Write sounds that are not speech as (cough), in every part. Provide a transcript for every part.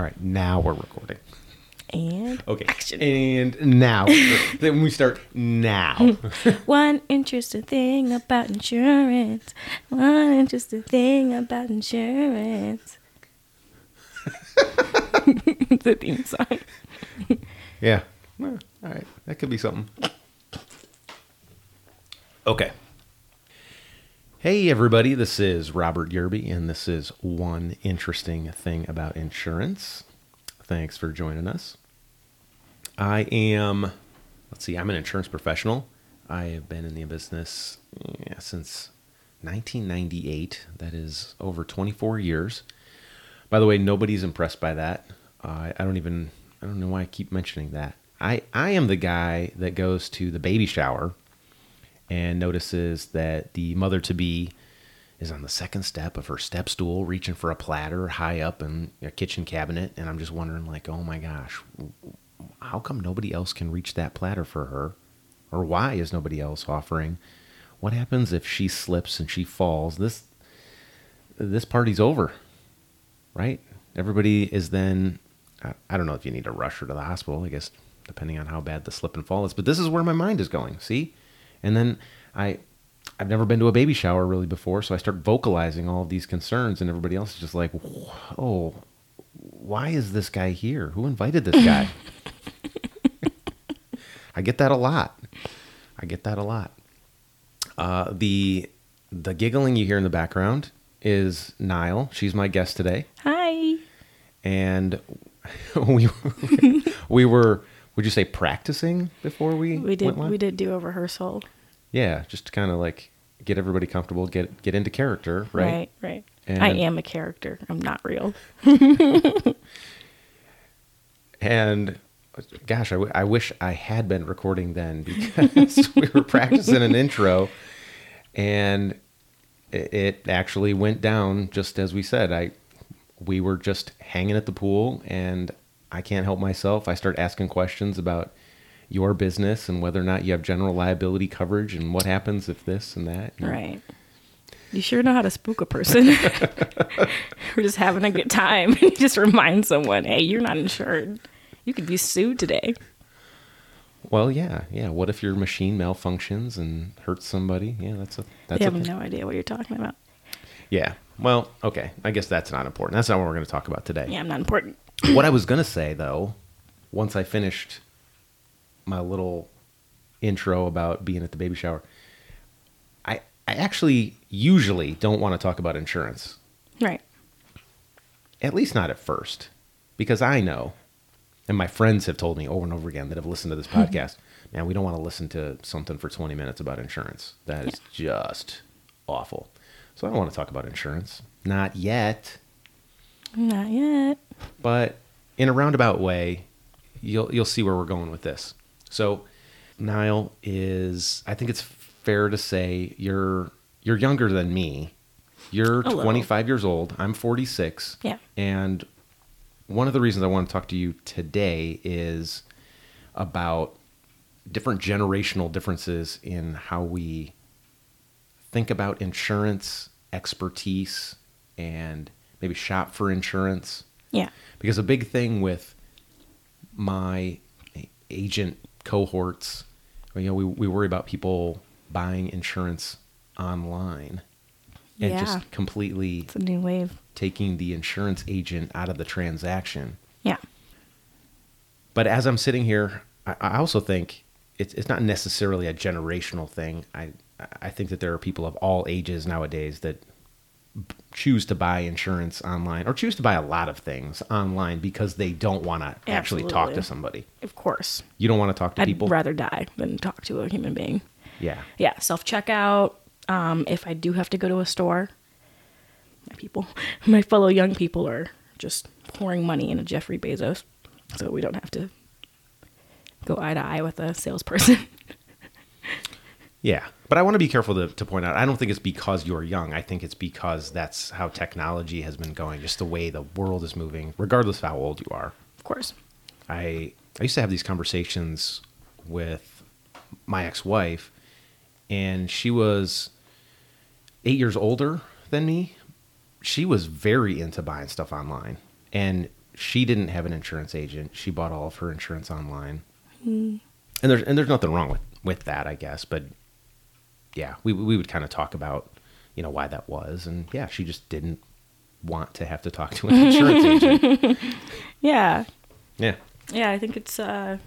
All right, now we're recording. And Okay. action. And now, (laughs) then we start now. (laughs) One interesting thing about insurance. One interesting thing about insurance. (laughs) the theme song. yeah. All right. That could be something. Okay. Hey, everybody. This is Robert Yerby, and this is One Interesting Thing About Insurance. Thanks for joining us. I am, let's see, I'm an insurance professional. I have been in the business yeah, since 1998. That is over 24 years. By the way, nobody's impressed by that. Uh, I don't even, I don't know why I keep mentioning that. I, I am the guy that goes to the baby shower and notices that the mother to be is on the second step of her step stool reaching for a platter high up in a kitchen cabinet. And i'm just wondering like oh my gosh how come nobody else can reach that platter for her? Or why is nobody else offering? What happens if she slips and she falls? This this party's over right? Everybody is then I- i don't know if you need to rush her to the hospital. I guess depending on how bad the slip and fall is but this is where my mind is going see and then i i've never been to a baby shower really before so i start vocalizing all of these concerns and everybody else is just like oh why is this guy here? Who invited this guy? (laughs) I get that a lot. I get that a lot. Uh, the the giggling you hear in the background is Nylle. She's my guest today, Hi. and (laughs) we (laughs) we were would you say practicing before we We did we did do a rehearsal. yeah just to kind of like get everybody comfortable get get into character right, Right, right. And- I am a character. I'm not real. (laughs) and gosh I, w- I wish I had been recording then (laughs) because we were practicing an intro and it, it actually went down just as we said I we were just hanging at the pool and I can't help myself I start asking questions about your business and whether or not you have general liability coverage and what happens if this and that and- Right. You sure know how to spook a person. (laughs) We're just having a good time. (laughs) You just remind someone, hey, you're not insured. You could be sued today. well yeah yeah what if your machine malfunctions and hurts somebody yeah that's a that's they a have thing. no idea what you're talking about. Yeah. Well, okay. I guess that's not important. That's not what we're going to talk about today. Yeah, I'm not important. What I was going to say, though, once I finished my little intro about being at the baby shower, I, I actually usually don't want to talk about insurance, Right. at least not at first, because I know, and my friends have told me over and over again that have listened to this (laughs) podcast, man, we don't want to listen to something for 20 minutes about insurance. That is just awful. So I don't want to talk about insurance. Not yet. Not yet. but in a roundabout way, you'll you'll see where we're going with this. So, Nylle is I think it's fair to say you're you're younger than me. You're A little. 25 years old. I'm 46. Yeah. And one of the reasons I want to talk to you today is about different generational differences in how we think about insurance expertise and maybe shop for insurance Yeah. because a big thing with my agent cohorts you know we, we worry about people buying insurance online and Yeah. just completely It's a new wave. taking the insurance agent out of the transaction Yeah. but as i'm sitting here i, I also think it's, it's not necessarily a generational thing i i think that there are people of all ages nowadays that choose to buy insurance online or choose to buy a lot of things online because they don't want to actually talk to somebody Of course. you don't want to talk to I'd people rather die than talk to a human being. yeah Yeah, self checkout. Um, if I do have to go to a store, my people, (laughs) my fellow young people are just pouring money into Jeffrey Bezos, so we don't have to go eye to eye with a salesperson. (laughs) Yeah, but I want to be careful to, to point out. I don't think it's because you're young. I think it's because that's how technology has been going, just the way the world is moving, regardless of how old you are. of course. I I used to have these conversations with my ex-wife, and she was eight years older than me. She was very into buying stuff online, and she didn't have an insurance agent. She bought all of her insurance online. Hmm. And there's and there's nothing wrong with with that, I guess, but yeah, we we would kind of talk about, you know, why that was and yeah, she just didn't want to have to talk to an insurance agent. (laughs) Yeah. Yeah. Yeah, I think it's uh,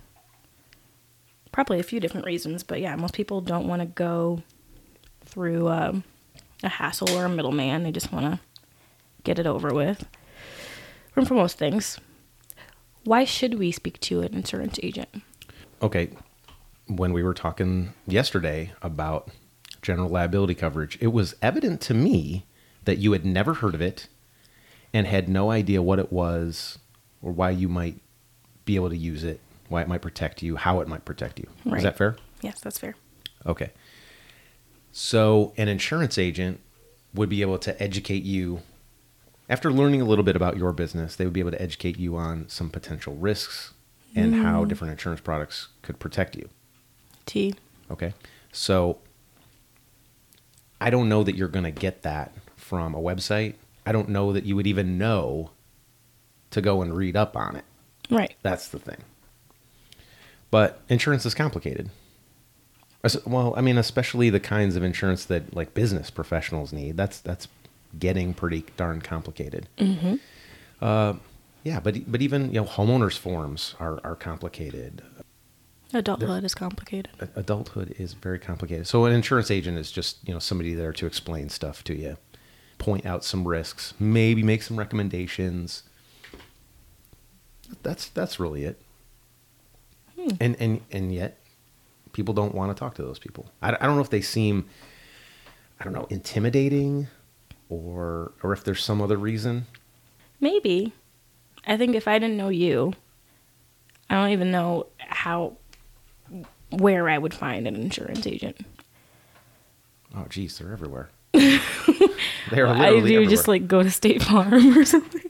probably a few different reasons, but yeah, most people don't want to go through um, a hassle or a middleman. They just want to get it over with. Room for most things, why should we speak to an insurance agent? Okay. When we were talking yesterday about general liability coverage, it was evident to me that you had never heard of it and had no idea what it was or why you might be able to use it, why it might protect you, how it might protect you. Right. Is that fair? Yes, that's fair. Okay. So, an insurance agent would be able to educate you after learning a little bit about your business, they would be able to educate you on some potential risks and how mm. different insurance products could protect you. T. Okay. So I don't know that you're going to get that from a website. I don't know that you would even know to go and read up on it. Right. That's the thing. But insurance is complicated. Well, I mean, especially the kinds of insurance that like business professionals need. That's that's getting pretty darn complicated. Mm-hmm. Uh, yeah, but but even you know homeowners forms are are complicated. Adulthood is complicated. Adulthood is very complicated. So an insurance agent is just you know somebody there to explain stuff to you, point out some risks, maybe make some recommendations. That's that's really it. Hmm. And and and yet, people don't want to talk to those people. I, I don't know if they seem, I don't know, intimidating, or or if there's some other reason. Maybe. I think if I didn't know you, I don't even know how, where I would find an insurance agent. Oh, geez, they're everywhere. (laughs) they're I do everywhere. just like go to State Farm or something.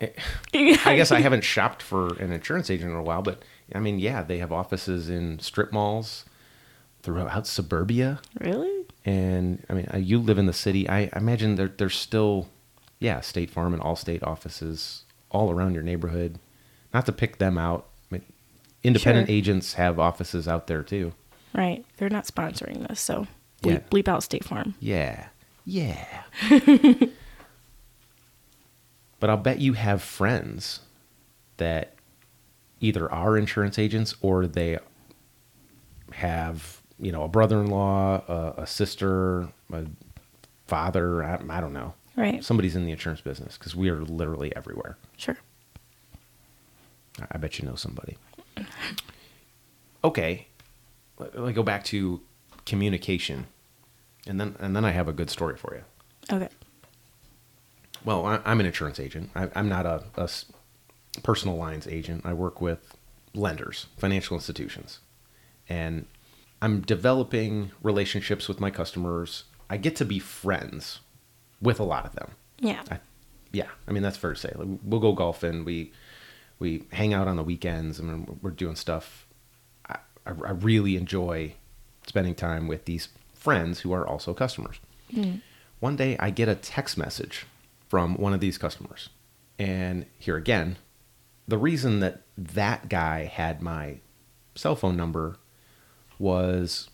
(laughs) I guess I haven't shopped for an insurance agent in a while, but I mean, yeah, they have offices in strip malls throughout suburbia, Really? and I mean, uh, you live in the city. I, imagine there there's still, yeah, State Farm and Allstate offices all around your neighborhood. Not to pick them out, independent Sure. agents have offices out there too. Right. They're not sponsoring this, so Yeah. bleep, bleep out State Farm. Yeah. Yeah. (laughs) but I'll bet you have friends that either are insurance agents or they have, you know, a brother-in-law, a, a sister, a father, I, I don't know. Right. Somebody's in the insurance business because we are literally everywhere. Sure. I bet you know somebody. Okay, let, let me go back to communication, and then and then I have a good story for you. Okay. Well, I, I'm an insurance agent. I, I'm not a personal lines agent. I work with lenders, financial institutions, and I'm developing relationships with my customers. I get to be friends with a lot of them. Yeah. I, yeah, I mean that's fair to say. We'll go golfing. We we hang out on the weekends, and we're doing stuff. I, I, really enjoy spending time with these friends who are also customers. Hmm. One day, I get a text message from one of these customers, and here again, the reason that that guy had my cell phone number was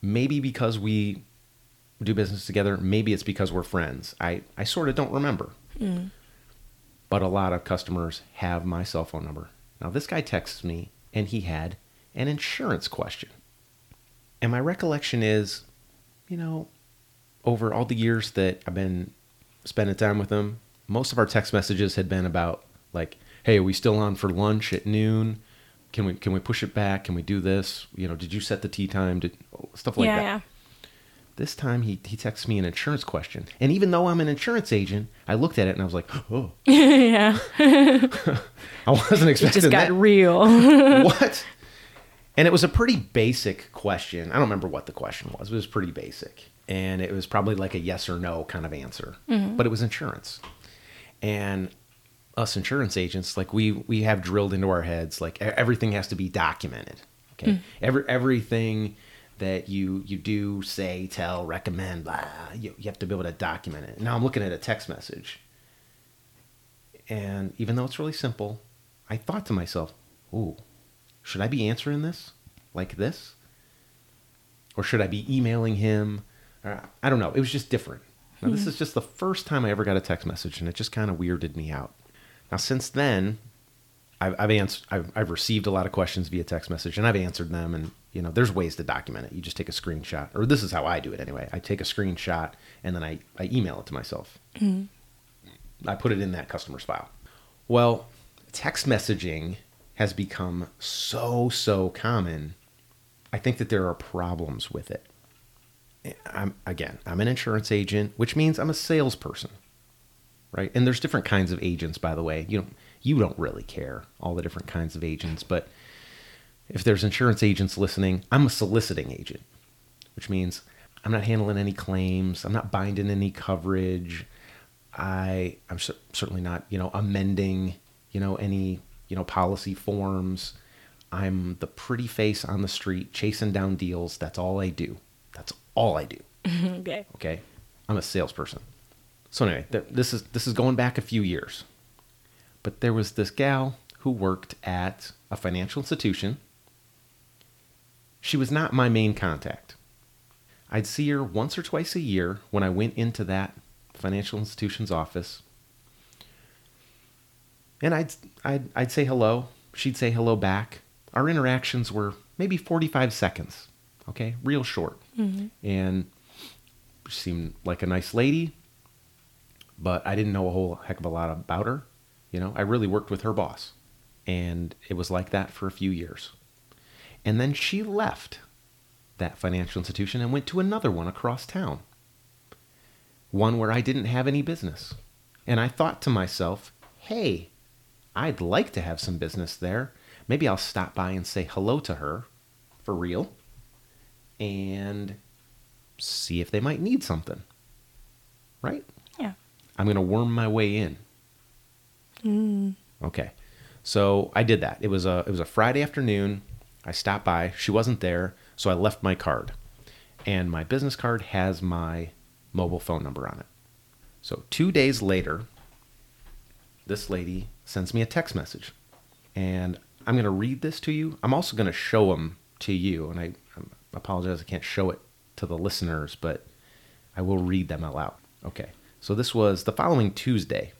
maybe because we do business together. Maybe it's because we're friends. I, I sort of don't remember. Hmm. But a lot of customers have my cell phone number. Now, this guy texts me and he had an insurance question. And my recollection is, you know, over all the years that I've been spending time with him, most of our text messages had been about like, "Hey, are we still on for lunch at noon? Can we can we push it back? Can we do this? You know, did you set the tee time? Did stuff like yeah, that." yeah. This time he, he texts me an insurance question. And even though I'm an insurance agent, I looked at it and I was like, oh, (laughs) yeah. (laughs) I wasn't It expecting just got that. real. (laughs) what? And it was a pretty basic question. I don't remember what the question was. It was pretty basic. And it was probably like a yes or no kind of answer. Mm-hmm. But it was insurance. And us insurance agents, like we we have drilled into our heads, like everything has to be documented. Okay. Mm. Every everything that you you do, say, tell, recommend, blah, you, you have to be able to document it. Now I'm looking at a text message And even though it's really simple, I thought to myself, ooh, should I be answering this like this? Or should I be emailing him? Or, I don't know. It was just different. Now, this hmm. is just the first time I ever got a text message, and it just kind of weirded me out. Now, since then, I've, I've answered, I've, I've received a lot of questions via text message, and I've answered them. And you know, there's ways to document it. You just take a screenshot, or this is how I do it anyway. I take a screenshot and then I, I email it to myself. Mm-hmm. I put it in that customer's file. Well, text messaging has become so so common. I think that there are problems with it. Eh, I'm again, I'm an insurance agent, which means I'm a salesperson. Right? And there's different kinds of agents by the way. You don't you don't really care all the different kinds of agents, but if there's insurance agents listening, I'm a soliciting agent, which means I'm not handling any claims, I'm not binding any coverage. I I'm cer- certainly not, you know, amending, you know, any, you know, policy forms. I'm the pretty face on the street chasing down deals. That's all I do. That's all I do. (laughs) okay. Okay, I'm a salesperson. So anyway, th- this is this is going back a few years, but there was this gal who worked at a financial institution. She was not my main contact. I'd see her once or twice a year when I went into that financial institution's office. And I'd, I'd, I'd say hello. She'd say hello back. Our interactions were maybe 45 seconds, okay? Real short. Mm-hmm. And she seemed like a nice lady, but I didn't know a whole heck of a lot about her. You know, I really worked with her boss. And it was like that for a few years. And then she left that financial institution and went to another one across town. One where I didn't have any business. And I thought to myself, hey, I'd like to have some business there. Maybe I'll stop by and say hello to her for real and see if they might need something. Right? Yeah. I'm going to worm my way in. Mm. Okay. So I did that. It was a it was a Friday afternoon. I stopped by. She wasn't there, so I left my card. And my business card has my mobile phone number on it. So 2 days later, this lady sends me a text message. And I'm going to read this to you. I'm also going to show them to you and I, I apologize I can't show it to the listeners, but I will read them aloud. Okay. So this was the following Tuesday.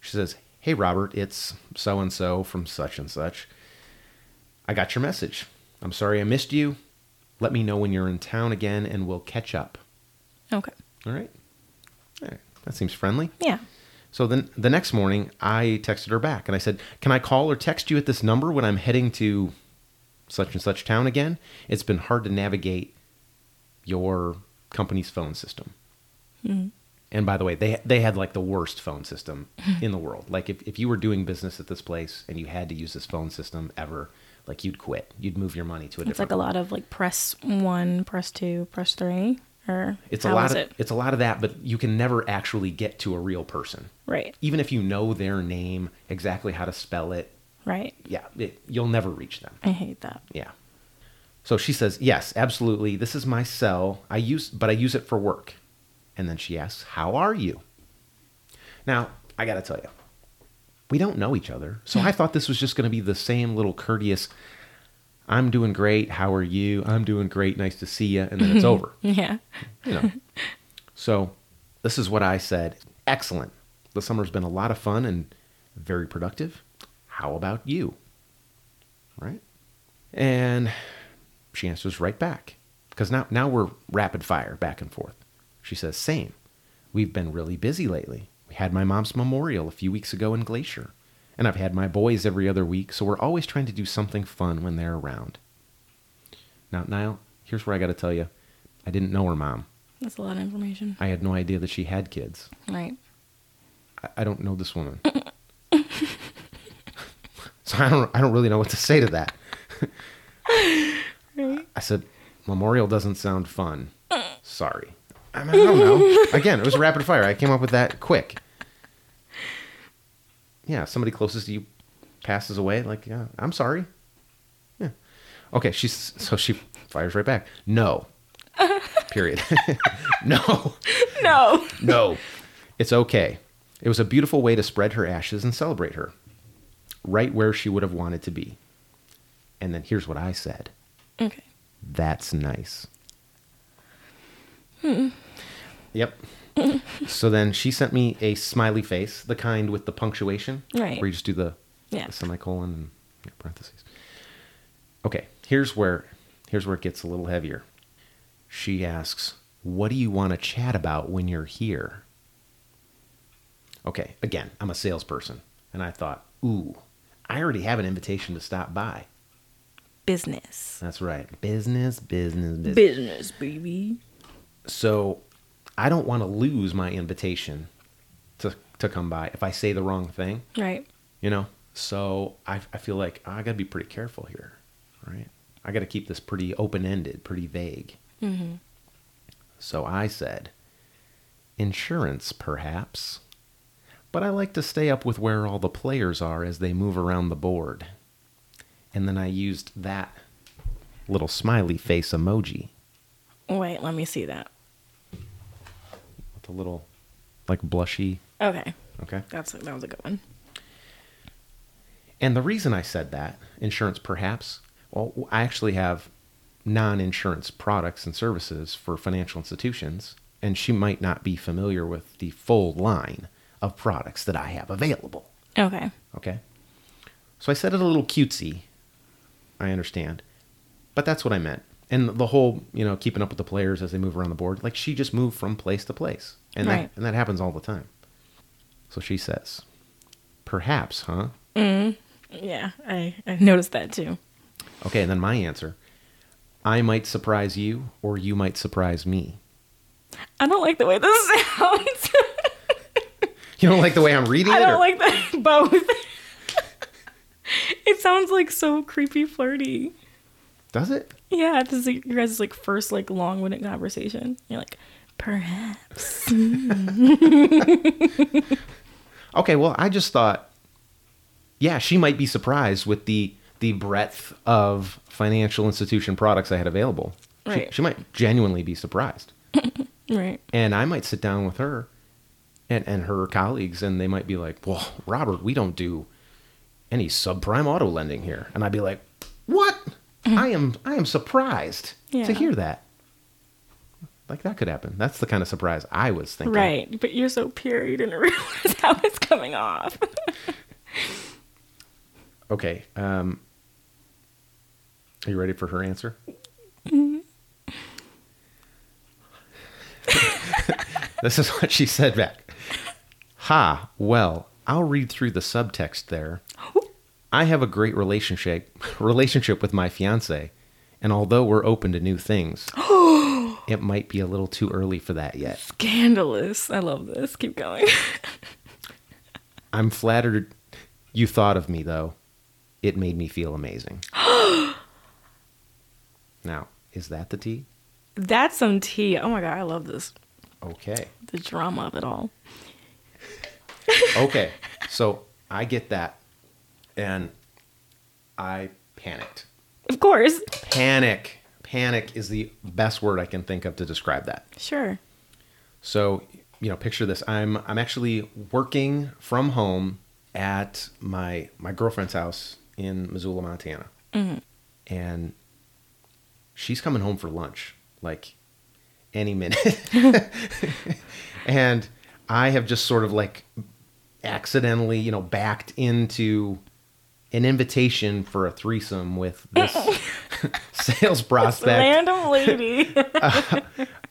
She says, Hey, Robert, it's so and so from such and such. I got your message. I'm sorry I missed you. Let me know when you're in town again and we'll catch up. Okay. All right? All right. That seems friendly. Yeah. So then the next morning, I texted her back and I said, Can I call or text you at this number when I'm heading to such and such town again? It's been hard to navigate your company's phone system. Mm-hmm. And by the way, they they had like the worst phone system (laughs) in the world. Like if, if you were doing business at this place and you had to use this phone system ever, like you'd quit. You'd move your money to a It's different like a lot of like press one, press two, press three, or It's how a lot of it? it's a lot of that, but you can never actually get to a real person. Right. Even if you know their name, exactly how to spell it, Right. yeah, it, you'll never reach them. I hate that. Yeah. So she says, "Yes, absolutely. This is my cell. I use but I use it for work." And then she asks, "How are you?" Now, I got to tell you. We don't know each other. So I thought this was just going to be the same little courteous I'm doing great. How are you? I'm doing great. Nice to see you. And then it's (laughs) over. Yeah. You know. So this is what I said. Excellent. The summer's been a lot of fun and very productive. How about you? Right? And she answers right back. Because now, now we're rapid fire back and forth. She says, Same. We've been really busy lately. We had my mom's memorial a few weeks ago in Glacier. And I've had my boys every other week, so we're always trying to do something fun when they're around. Now, Nylle, here's where I got to tell you I didn't know her mom. That's a lot of information. I had no idea that she had kids. Right. I, I don't know this woman. (laughs) so I don't I don't really know what to say to that. (laughs) Really? I said, Memorial doesn't sound fun. (laughs) Sorry. I, mean, I don't know. Again, it was rapid fire. I came up with that quick. Yeah, somebody closest to you passes away. Like, yeah, I'm sorry. Yeah. Okay, she's so she fires right back. No. Period. (laughs) no. No. No. It's okay. It was a beautiful way to spread her ashes and celebrate her, right where she would have wanted to be. And then here's what I said Okay. That's nice. Yep. (laughs) so then she sent me a smiley face, the kind with the punctuation, Right. where you just do the, Yeah. the semicolon and yeah, parentheses. Okay, here's where here's where it gets a little heavier. She asks, "What do you want to chat about when you're here?" Okay, again, I'm a salesperson, and I thought, "Ooh, I already have an invitation to stop by." Business. That's right, business, business, business. Business, baby. So I don't want to lose my invitation to to come by if I say the wrong thing, Right. you know. So I I feel like I got to be pretty careful here, right? I got to keep this pretty open ended, pretty vague. Mm-hmm. So I said, insurance, perhaps. But I like to stay up with where all the players are as they move around the board. And then I used that little smiley face emoji Wait, let me see that. A little, like, blushy. Okay. Okay. That's that was a good one. And the reason I said that, insurance perhaps, well, I actually have non insurance products and services for financial institutions, and she might not be familiar with the full line of products that I have available. Okay. Okay? So I said it a little cutesy, I understand, but that's what I meant. And the whole, you know, keeping up with the players as they move around the board, like she just moved from place to place. And, Right. that, and that happens all the time. So she says, Perhaps, huh? Mm-hmm. Yeah, I, I noticed that too. Okay, and then my answer I might surprise you, or you might surprise me. I don't like the way this (laughs) sounds. (laughs) You don't like the way I'm reading it I don't or- like that (laughs) both. it sounds like so creepy flirty. Does it? Yeah, this is like your guys' like first like long winded conversation. You're like, perhaps. (laughs) Okay, well, I just thought, yeah, she might be surprised with the the breadth of financial institution products I had available. She- Right. She, might genuinely be surprised, (laughs) right. and I might sit down with her and and her colleagues, and they might be like, "Well, Robert, we don't do any subprime auto lending here," and I'd be like, "What? I am I am surprised Yeah. to hear that." Like that could happen. That's the kind of surprise I was thinking. Right. But you're so pure, you didn't realize how it's coming off. (laughs) Okay. Um, are you ready for her answer? (laughs) this is what she said back. Ha, well, I'll read through the subtext there. (gasps) I have a great relationship (laughs) relationship with my fiance, and although we're open to new things, (gasps) it might be a little too early for that yet. Scandalous. I love this. Keep going. (laughs) I'm flattered you thought of me, though. It made me feel amazing. (gasps) now, is that the tea? That's some tea. Oh my god, I love this. Okay. The drama of it all. Okay. so I get that. And I panicked. Of course. Panic. Panic is the best word I can think of to describe that. Sure. So, you know, picture this. I'm I'm actually working from home at my my girlfriend's house in Missoula, Montana. Mm-hmm. And she's coming home for lunch like any minute. (laughs) (laughs) and I have just sort of like accidentally, you know, backed into an invitation for a threesome with this (laughs) sales prospect. Random lady. (laughs) Uh,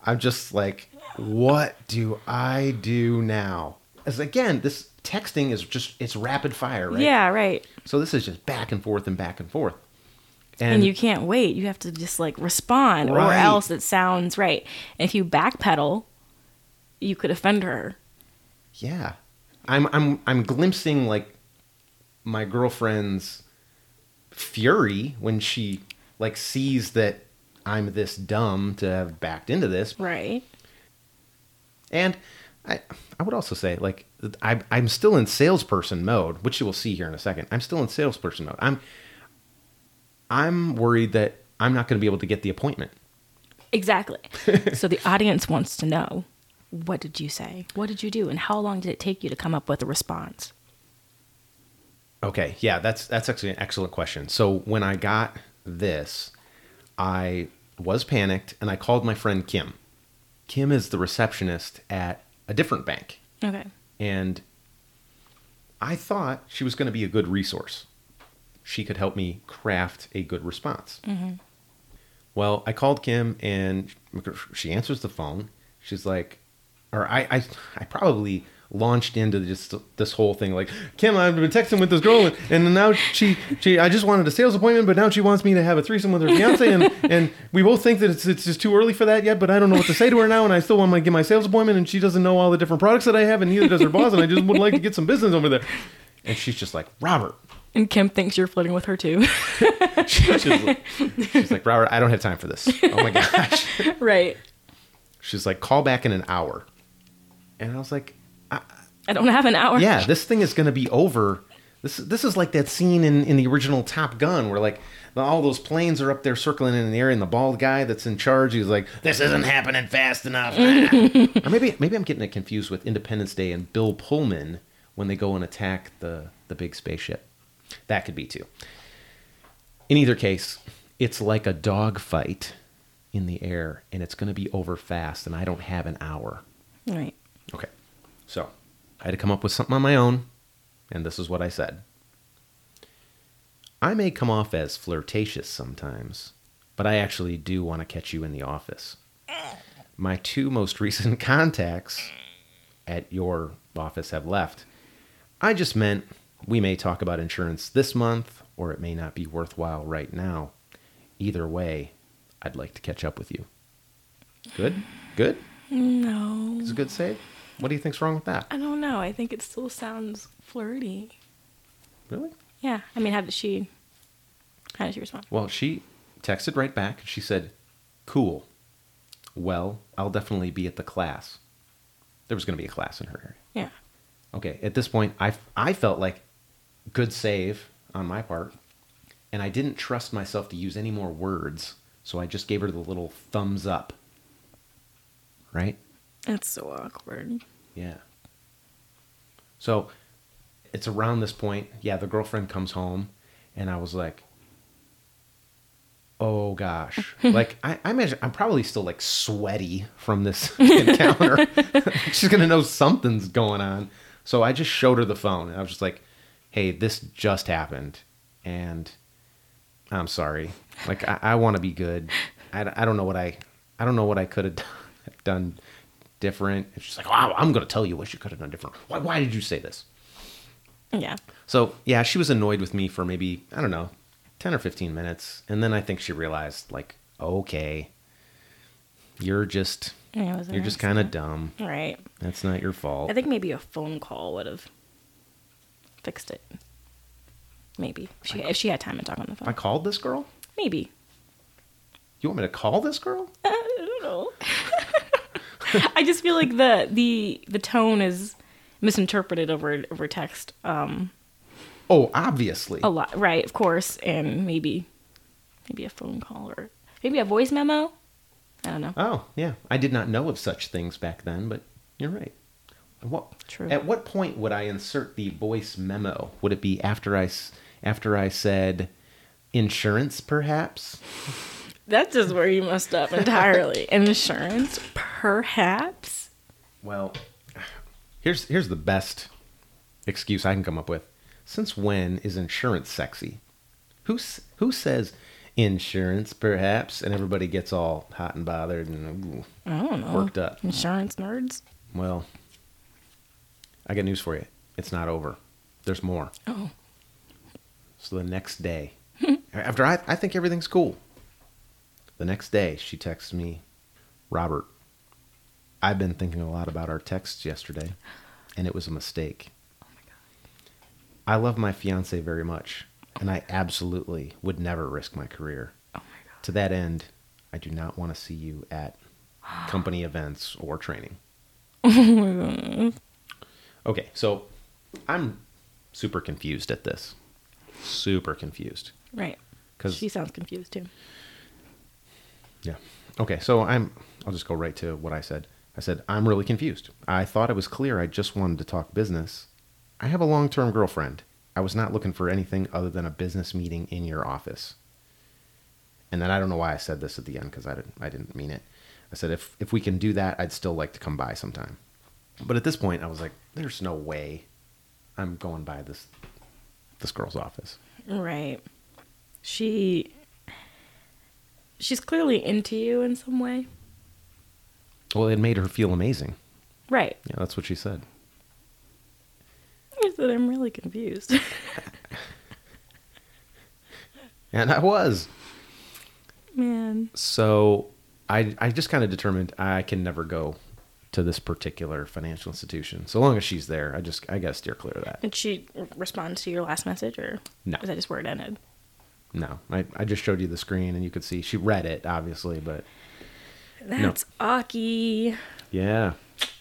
I'm just like, what do I do now? As again, this texting is just it's rapid fire, right? Yeah, right. So this is just back and forth and back and forth. And, you can't wait. You have to just like respond, or else it sounds right. And if you backpedal, you could offend her. yeah, I'm I'm I'm glimpsing like my girlfriend's fury when she like sees that I'm this dumb to have backed into this, Right. And I, I would also say, like, I, I'm still in salesperson mode, which you will see here in a second. I'm still in salesperson mode. I'm, I'm worried that I'm not going to be able to get the appointment. Exactly. (laughs) so the audience wants to know what did you say? What did you do? And how long did it take you to come up with a response? Okay, yeah, that's that's actually an excellent question. So when I got this, I was panicked and I called my friend Kim. Kim is the receptionist at a different bank, Okay. and I thought she was going to be a good resource. She could help me craft a good response. Mm-hmm. Well, I called Kim and she answers the phone. She's like, or I, I, I probably launched into just this whole thing like, Kim, I've been texting with this girl and, and now she, she, I just wanted a sales appointment, but now she wants me to have a threesome with her fiance and, and we both think that it's, it's just too early for that yet, but I don't know what to say to her now and I still want to get my sales appointment and she doesn't know all the different products that I have and neither does her boss and I just would like to get some business over there. And she's just like, Robert, And Kim thinks you're flirting with her too. (laughs) she's, like, she's like, Robert, I don't have time for this. Oh my gosh. (laughs) right. She's like, call back in an hour. And I was like, I don't have an hour. yeah, this thing is going to be over. This, this is like that scene in, in the original Top Gun where like all those planes are up there circling in the air and the bald guy that's in charge, he's like, this isn't happening fast enough. (laughs) or maybe, maybe I'm getting it confused with Independence Day and Bill Pullman when they go and attack the, the big spaceship. That could be too. In either case, it's like a dog fight in the air and it's going to be over fast and I don't have an hour. Right. Okay. So I had to come up with something on my own, and this is what I said. I may come off as flirtatious sometimes, but I actually do want to catch you in the office. My two most (laughs) recent contacts at your office have left. I just meant we may talk about insurance this month, or it may not be worthwhile right now. Either way, I'd like to catch up with you. Good? Good? No. Is a good save? What do you think's wrong with that? I don't know. I think it still sounds flirty. Really? Yeah. I mean, how did she? How did she respond? Well, she texted right back. And she said, "Cool. Well, I'll definitely be at the class. There was going to be a class in her area. Yeah. Okay. At this point, I I felt like good save on my part, and I didn't trust myself to use any more words, so I just gave her the little thumbs up. Right? It's so awkward. Yeah. So it's around this point. Yeah, the girlfriend comes home, and I was like, oh gosh. (laughs) like, I, I imagine I'm probably still like sweaty from this (laughs) encounter. She's going to know something's going on. So I just showed her the phone, and I was just like, hey, this just happened, and I'm sorry. Like, I, I want to be good. I, I don't know what I. I don't know what I could have (laughs) done different. And she's like, "Wow, I'm going to tell you what you could have done different. Why, why did you say this?" Yeah. So yeah, she was annoyed with me for maybe I don't know, ten or fifteen minutes, and then I think she realized like, okay, you're just Yeah, you're just kind of dumb. Right. That's not your fault. I think maybe a phone call would have fixed it. Maybe if she if she had time to talk on the phone. I called this girl. Maybe. You want me to call this girl? Uh, I don't know. (laughs) (laughs) I just feel like the the the tone is misinterpreted over over text um Oh, obviously. a lot right of course and maybe maybe a phone call or maybe a voice memo i don't know Oh, yeah. I did not know of such things back then, but you're right. What, True. At what point would I insert the voice memo? Would it be after I after I said insurance, perhaps? That's just where you messed up entirely insurance perhaps Well, here's here's the best excuse I can come up with. Since when is insurance sexy? Who who says insurance, perhaps, and everybody gets all hot and bothered and ooh, i don't know worked up? insurance nerds Well, I got news for you. It's not over. There's more. oh So the next day, (laughs) after I, I think everything's cool. The next day, she texts me, Robert, I've been thinking a lot about our texts yesterday, and it was a mistake. I love my fiance very much, and I absolutely would never risk my career. oh my god To that end, I do not want to see you at company events or training. (laughs) Okay, so I'm super confused at this. Super confused. Right. Because she sounds confused too Yeah. Okay, so I'm I'll just go right to what I said. I said, I'm really confused. I thought it was clear I just wanted to talk business. I have a long term girlfriend. I was not looking for anything other than a business meeting in your office. And then I don't know why I said this at the end because I didn't, I didn't mean it. I said, if, if we can do that, I'd still like to come by sometime. But at this point, I was like, there's no way I'm going by this, this girl's office. Right. She she's clearly into you in some way. Well, it made her feel amazing. Right. Yeah, that's what she said. I said I'm really confused. (laughs) And I was. Man. So I, I just kind of determined I can never go to this particular financial institution. So long as she's there, I just, I got to steer clear of that. Did she respond to your last message or No. is that just where it ended? No, I, I just showed you the screen and you could see she read it, obviously, but That's Aki. yeah.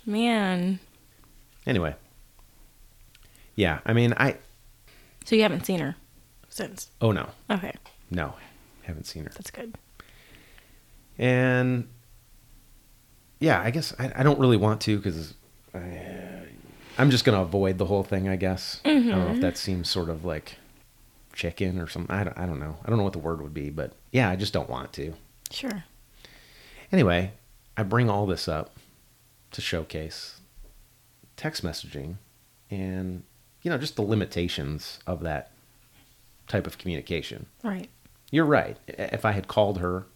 Man. Anyway. Yeah, I mean, I, So you haven't seen her since. oh no, Okay. no, haven't seen her. That's good. And yeah, I guess I, I don't really want to because uh, I'm just going to avoid the whole thing, I guess. I don't know if mm-hmm. that seems sort of like chicken or something. I don't, I don't know. I don't know what the word would be, but yeah, I just don't want to. Sure. Anyway, I bring all this up to showcase text messaging and, you know, just the limitations of that type of communication. Right. You're right. If I had called her,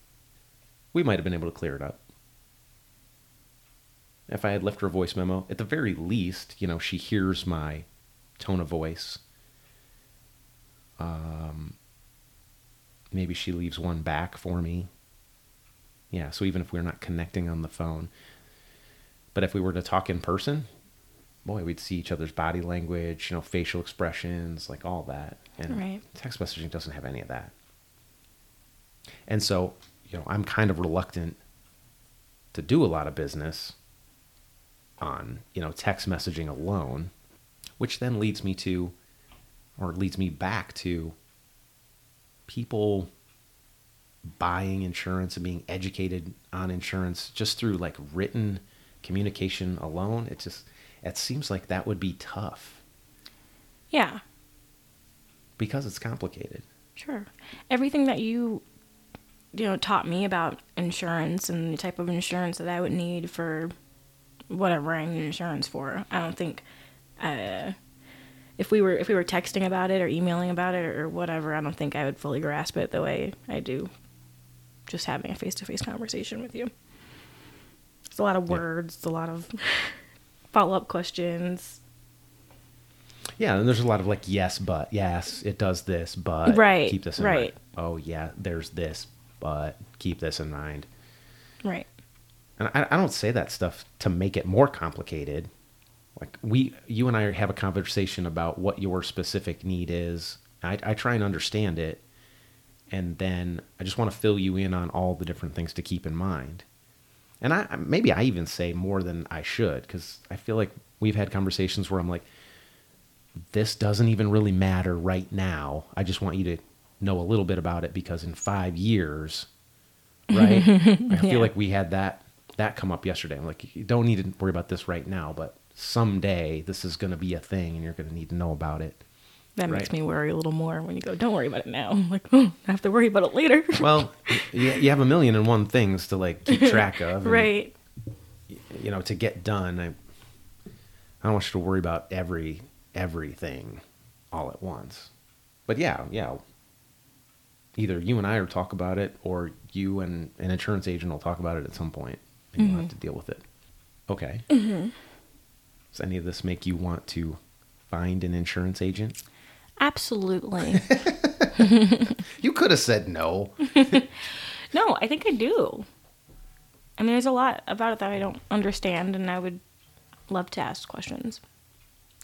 we might have been able to clear it up. If I had left her a voice memo, at the very least, you know, she hears my tone of voice. Um, maybe she leaves one back for me. Yeah, so even if we're not connecting on the phone, but if we were to talk in person, boy, we'd see each other's body language, you know, facial expressions, like all that. And Right. text messaging doesn't have any of that. And so, you know, I'm kind of reluctant to do a lot of business on, you know, text messaging alone, which then leads me to, or leads me back to people buying insurance and being educated on insurance just through like written communication alone. It just, it seems like that would be tough Yeah. because it's complicated. Sure. Everything that you you know taught me about insurance and the type of insurance that I would need for whatever I need insurance for. I don't think uh if we were if we were texting about it or emailing about it or whatever, I don't think I would fully grasp it the way I do just having a face-to-face conversation with you. It's a lot of Yeah. words, it's a lot of (laughs) follow-up questions. Yeah, and there's a lot of like yes, but yes, it does this, but Right, keep this in right. mind. Oh yeah, there's this, but keep this in mind. Right. And I, I don't say that stuff to make it more complicated. Like we, you and I have a conversation about what your specific need is. I, I try and understand it, and then I just want to fill you in on all the different things to keep in mind. And I maybe I even say more than I should because I feel like we've had conversations where I'm like, this doesn't even really matter right now. I just want you to know a little bit about it because in five years, right? (laughs) I feel Yeah. like we had that that come up yesterday. I'm like, you don't need to worry about this right now, but someday this is going to be a thing, and you're going to need to know about it. That makes me worry a little more when you go, don't worry about it now. (laughs) I'm like, oh, I have to worry about it later. (laughs) Well, you, you have a million and one things to like keep (laughs) track of, and, right. You know, to get done. I, I don't want you to worry about every everything all at once. But yeah, yeah. Either you and I will talk about it, or you and an insurance agent will talk about it at some point, and you'll have mm-hmm. to deal with it. Okay. Mm-hmm. Does any of this make you want to find an insurance agent? Absolutely. (laughs) You could have said no. (laughs) no, I think I do. I mean, there's a lot about it that I don't understand, and I would love to ask questions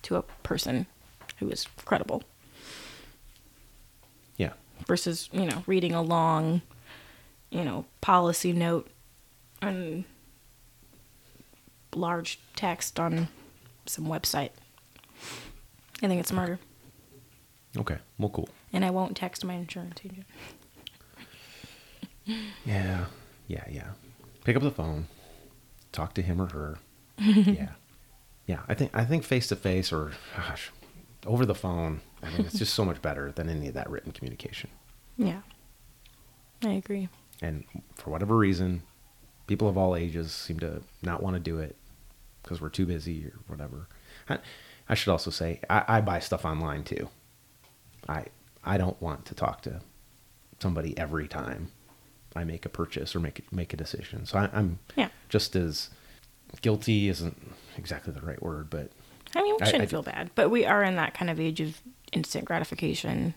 to a person who is credible Yeah. versus, you know, reading a long, you know, policy note and large text on some website. I think it's murder. Okay. Well, cool. And I won't text my insurance agent. (laughs) Yeah. Yeah. Yeah. Pick up the phone. talk to him or her. (laughs) yeah, yeah. I think I think face to face or gosh, over the phone. I mean, it's just so much better than any of that written communication. Yeah. I agree. And for whatever reason, people of all ages seem to not want to do it because we're too busy or whatever. I, I should also say I, I buy stuff online too. I I don't want to talk to somebody every time I make a purchase or make make a decision. So I, I'm Yeah. just as guilty isn't exactly the right word, but I mean, we shouldn't I- feel bad, but we are in that kind of age of instant gratification.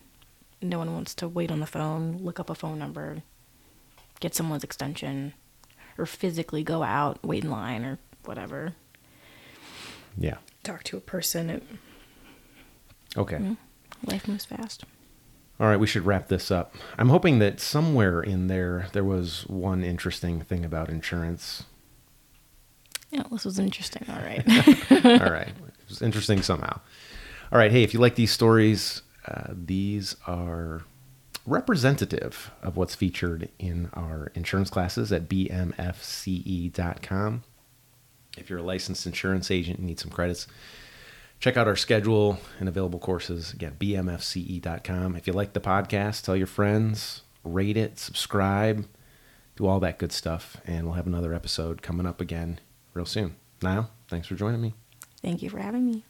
No one wants to wait on the phone, look up a phone number, get someone's extension, or physically go out, wait in line, or whatever. Yeah. Talk to a person. It, Okay. life moves fast. All right, we should wrap this up. I'm hoping that somewhere in there there was one interesting thing about insurance. Yeah, this was interesting. All right. (laughs) (laughs) All right. It was interesting somehow. All right. Hey, if you like these stories, uh, these are representative of what's featured in our insurance classes at bmfce.com. If you're a licensed insurance agent and need some credits, check out our schedule and available courses. Again, bmfce.com. If you like the podcast, tell your friends, rate it, subscribe, do all that good stuff. And we'll have another episode coming up again real soon. Nylle, thanks for joining me. Thank you for having me.